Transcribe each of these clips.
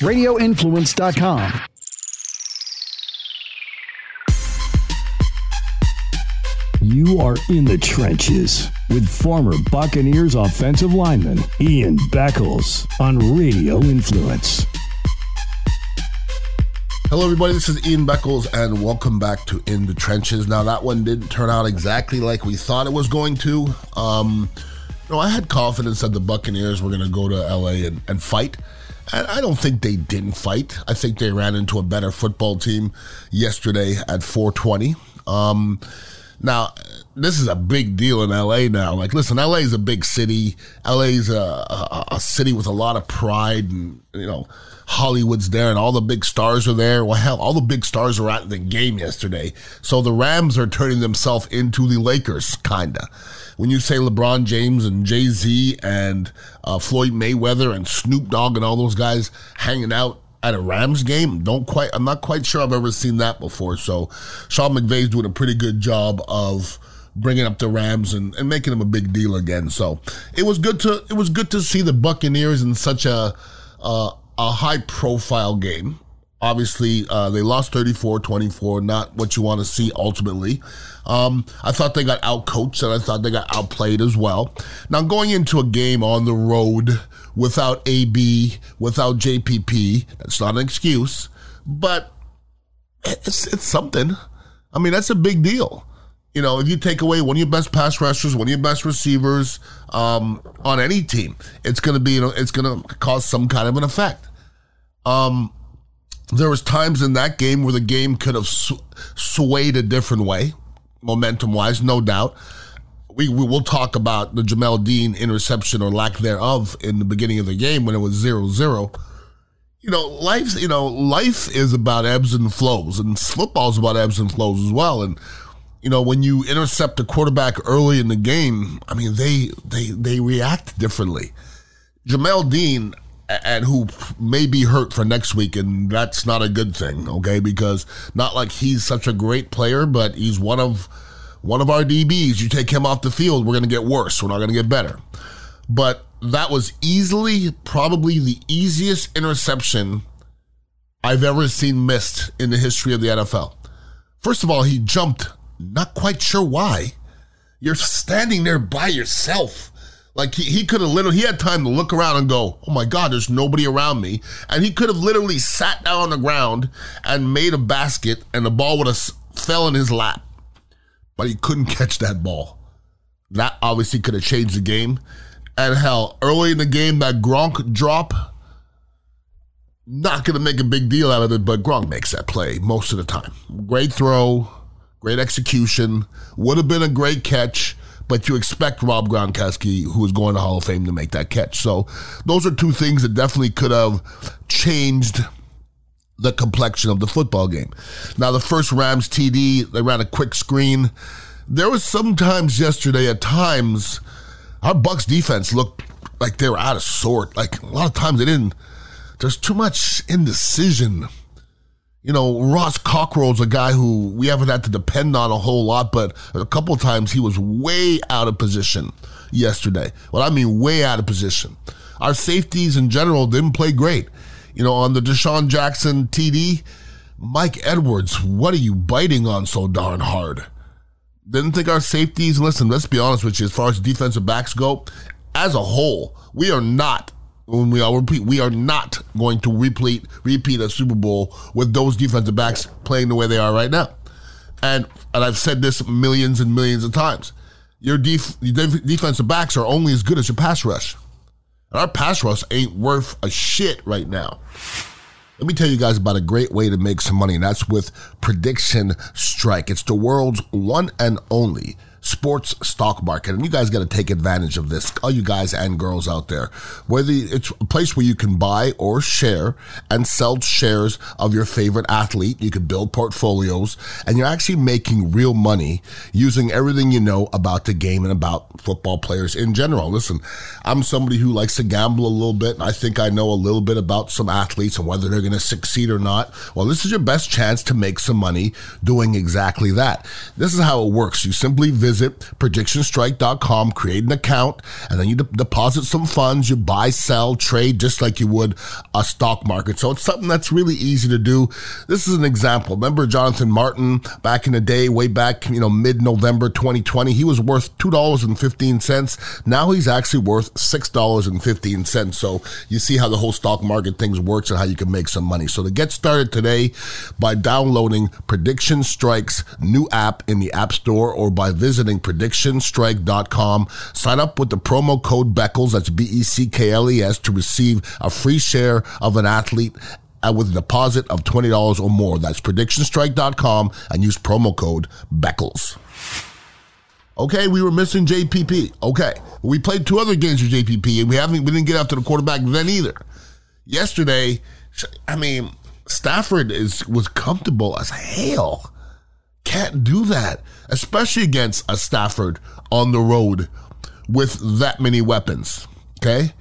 radioinfluence.com. You are in the trenches with former Buccaneers offensive lineman Ian Beckles on Radio Influence. Hello, everybody. This is Ian Beckles, and welcome back to In the Trenches. Now, that one didn't turn out exactly like we thought it was going to. Um, you know, I had confidence that the Buccaneers were going to go to LA and, and fight. And I don't think they didn't fight. I think they ran into a better football team yesterday at 420. Um, now, this is a big deal in LA now. Like, listen, LA is a big city. LA is a, a, a city with a lot of pride and, you know, Hollywood's there and all the big stars are there. Well, hell, all the big stars were at the game yesterday. So the Rams are turning themselves into the Lakers, kinda. When you say LeBron James and Jay Z and uh, Floyd Mayweather and Snoop Dogg and all those guys hanging out at a Rams game, don't quite. I'm not quite sure I've ever seen that before. So Sean McVay's doing a pretty good job of bringing up the Rams and, and making them a big deal again. So it was good to it was good to see the Buccaneers in such a uh, a high profile game. Obviously, uh, they lost 34 24, not what you want to see ultimately. Um, I thought they got outcoached and I thought they got outplayed as well. Now, going into a game on the road without AB, without JPP, that's not an excuse, but it's, it's something. I mean, that's a big deal. You know, if you take away one of your best pass rushers, one of your best receivers um, on any team, it's going to be, you know, it's going to cause some kind of an effect. Um, there was times in that game where the game could have sw- swayed a different way, momentum wise, no doubt. We, we will talk about the Jamel Dean interception or lack thereof in the beginning of the game when it was 0-0. You know, life, you know, life is about ebbs and flows and football is about ebbs and flows as well. And, you know, when you intercept a quarterback early in the game, I mean, they, they, they react differently. Jamel Dean, and who may be hurt for next week, and that's not a good thing, okay? Because not like he's such a great player, but he's one of one of our DBs. You take him off the field, we're going to get worse. We're not going to get better. But that was easily, probably the easiest interception I've ever seen missed in the history of the NFL. First of all, he jumped, not quite sure why. You're standing there by yourself. Like he, he could have literally, he had time to look around and go, oh my God, there's nobody around me. And he could have literally sat down on the ground and made a basket and the ball would have fell in his lap. But he couldn't catch that ball. That obviously could have changed the game. And hell, early in the game, that Gronk drop, not going to make a big deal out of it, but Gronk makes that play most of the time. Great throw, great execution, would have been a great catch but you expect Rob Gronkowski, who is going to Hall of Fame, to make that catch. So those are two things that definitely could have changed the complexion of the football game. Now, the first Rams TD, they ran a quick screen. There was sometimes yesterday, at times, our Bucks defense looked like they were out of sort. Like a lot of times they didn't. There's too much indecision you know, Ross Cockrell's a guy who we haven't had to depend on a whole lot, but a couple times he was way out of position yesterday. Well, I mean, way out of position. Our safeties in general didn't play great. You know, on the DeSean Jackson TD, Mike Edwards, what are you biting on so darn hard? Didn't think our safeties, listen, let's be honest with you, as far as defensive backs go, as a whole, we are not when we are repeat, we are not going to repeat repeat a Super Bowl with those defensive backs playing the way they are right now. And and I've said this millions and millions of times. Your, def, your defensive backs are only as good as your pass rush. And our pass rush ain't worth a shit right now. Let me tell you guys about a great way to make some money, and that's with Prediction Strike. It's the world's one and only sports stock market. And you guys got to take advantage of this, all you guys and girls out there. Whether it's a place where you can buy or share and sell shares of your favorite athlete, you can build portfolios, and you're actually making real money using everything you know about the game and about football players in general. Listen, I'm somebody who likes to gamble a little bit, and I think I know a little bit about some athletes and whether they're going to succeed or not. Well, this is your best chance to make some money doing exactly that. This is how it works. You simply visit visit predictionstrike.com, create an account, and then you de- deposit some funds. You buy, sell, trade just like you would a stock market. So it's something that's really easy to do. This is an example. Remember Jonathan Martin back in the day, way back, you know, mid November 2020? He was worth $2.15. Now he's actually worth $6.15. So you see how the whole stock market things works and how you can make some money. So to get started today by downloading Prediction Strike's new app in the App Store or by visiting predictionstrike.com. Sign up with the promo code Beckles, that's B E C K L E S, to receive a free share of an athlete uh, with a deposit of $20 or more. That's predictionstrike.com and use promo code Beckles. Okay, we were missing JPP. Okay, we played two other games with JPP, and we haven't we didn't get after the quarterback then either. Yesterday, I mean, Stafford is was comfortable as hell. Can't do that, especially against a Stafford on the road with that many weapons. Okay,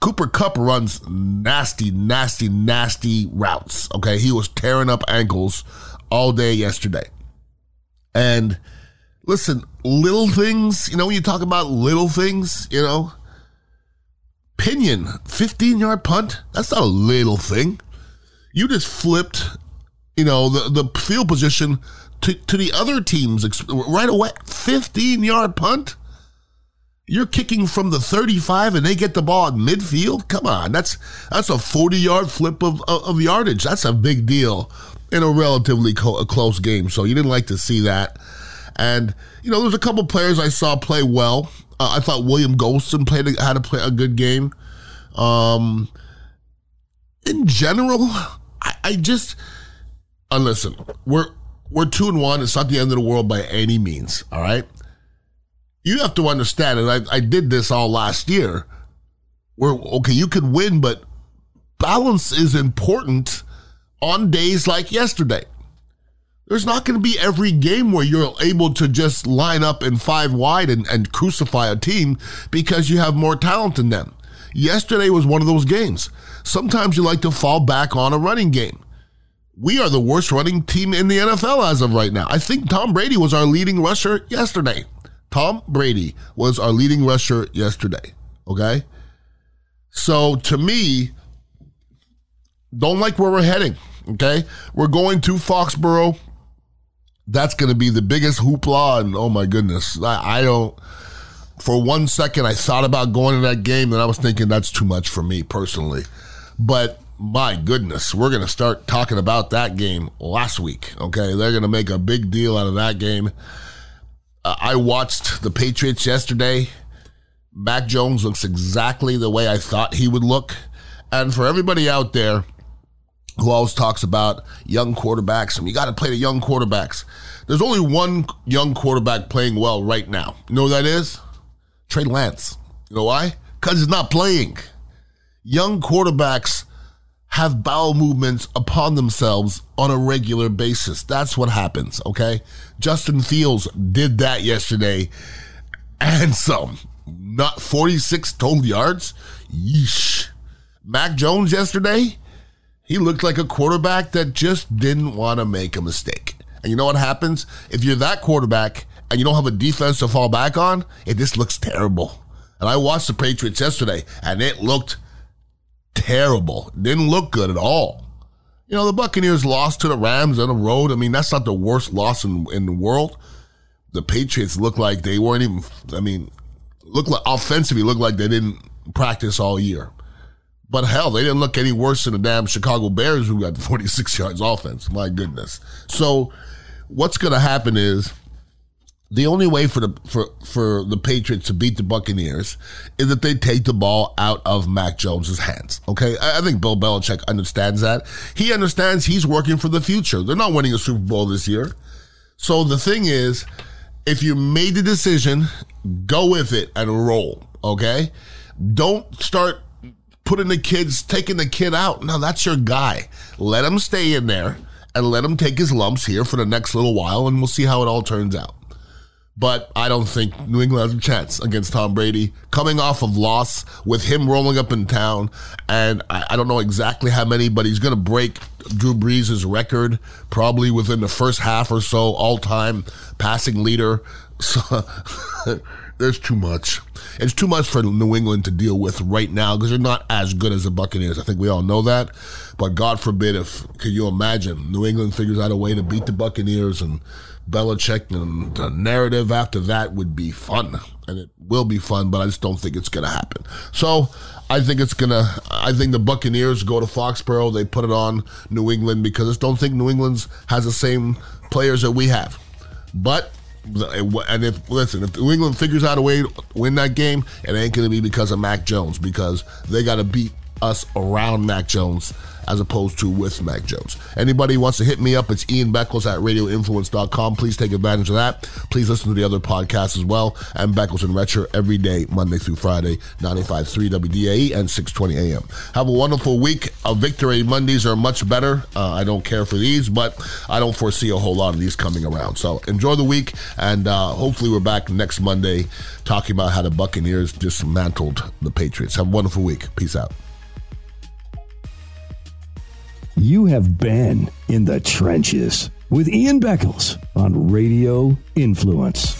Cooper Kupp runs nasty, nasty, nasty routes. Okay, he was tearing up ankles all day yesterday, and listen, little things, you know, when you talk about little things, you know, Pinion, 15 yard punt, that's not a little thing. You just flipped, you know, the, the field position to, to the other teams right away. 15 yard punt? You're kicking from the 35 and they get the ball at midfield? Come on, that's that's a 40 yard flip of, of, of yardage. That's a big deal in a relatively co- a close game. So you didn't like to see that. And you know, there's a couple players I saw play well. Uh, I thought William Gholston played had to play a good game. Um, in general, I, I just uh, listen. We're we're two and one. It's not the end of the world by any means. All right. You have to understand, and I, I did this all last year. Where okay, you could win, but balance is important on days like yesterday. There's not going to be every game where you're able to just line up in five wide and, and crucify a team because you have more talent than them. Yesterday was one of those games. Sometimes you like to fall back on a running game. We are the worst running team in the NFL as of right now. I think Tom Brady was our leading rusher yesterday. Tom Brady was our leading rusher yesterday. Okay? So to me, don't like where we're heading. Okay? We're going to Foxborough that's going to be the biggest hoopla. And oh my goodness, I, I, don't. For one second, I thought about going to that game, and I was thinking that's too much for me personally. But my goodness, we're going to start talking about that game last week. Okay, they're going to make a big deal out of that game. Uh, I watched the Patriots yesterday. Mac Jones looks exactly the way I thought he would look. And for everybody out there who always talks about young quarterbacks and you got to play the young quarterbacks. There's only one young quarterback playing well right now. You know who that is? Trey Lance. You know why? Because he's not playing. Young quarterbacks have bowel movements upon themselves on a regular basis. That's what happens, okay? Justin Fields did that yesterday and some. Not 46 total yards. Yeesh. Mac Jones yesterday, he looked like a quarterback that just didn't want to make a mistake. And you know what happens? If you're that quarterback and you don't have a defense to fall back on, it just looks terrible. And I watched the Patriots yesterday and it looked terrible. Didn't look good at all. You know, the Buccaneers lost to the Rams on the road. I mean, that's not the worst loss in, in the world. The Patriots looked like they weren't even, I mean, look like offensively looked like they didn't practice all year. But hell, they didn't look any worse than the damn Chicago Bears who got 46 yards offense. My goodness. So what's going to happen is the only way for the for for the Patriots to beat the Buccaneers is that they take the ball out of Mac Jones's hands. Okay, I, I think Bill Belichick understands that. He understands he's working for the future. They're not winning a Super Bowl this year. So the thing is, if you made the decision, go with it and roll. Okay, don't start putting the kids, taking the kid out. No, that's your guy. Let him stay in there and let him take his lumps here for the next little while, and we'll see how it all turns out. But I don't think New England has a chance against Tom Brady. Coming off of loss with him rolling up in town, and I, I don't know exactly how many, but he's going to break Drew Brees' record probably within the first half or so, all time passing leader. So there's too much. It's too much for New England to deal with right now because they're not as good as the Buccaneers. I think we all know that. But God forbid if, can you imagine, New England figures out a way to beat the Buccaneers and Belichick and the narrative after that would be fun. And it will be fun, but I just don't think it's going to happen. So I think it's going to, I think the Buccaneers go to Foxborough. They put it on New England because I just don't think New England's has the same players that we have. But and if listen, if New England figures out a way to win that game, it ain't going to be because of Mac Jones because they got to beat us around Mac Jones as opposed to with Mac Jones. Anybody wants to hit me up, it's Ian Beckles at radioinfluence.com. Please take advantage of that. Please listen to the other podcasts as well. And Beckles and Retcher every day, Monday through Friday, 95.3 WDAE and 620 AM. Have a wonderful week. Uh, Victory Mondays are much better. Uh, I don't care for these, but I don't foresee a whole lot of these coming around. So enjoy the week, and uh, hopefully we're back next Monday talking about how the Buccaneers dismantled the Patriots. Have a wonderful week. Peace out. You have been in the trenches with Ian Beckles on Radio Influence.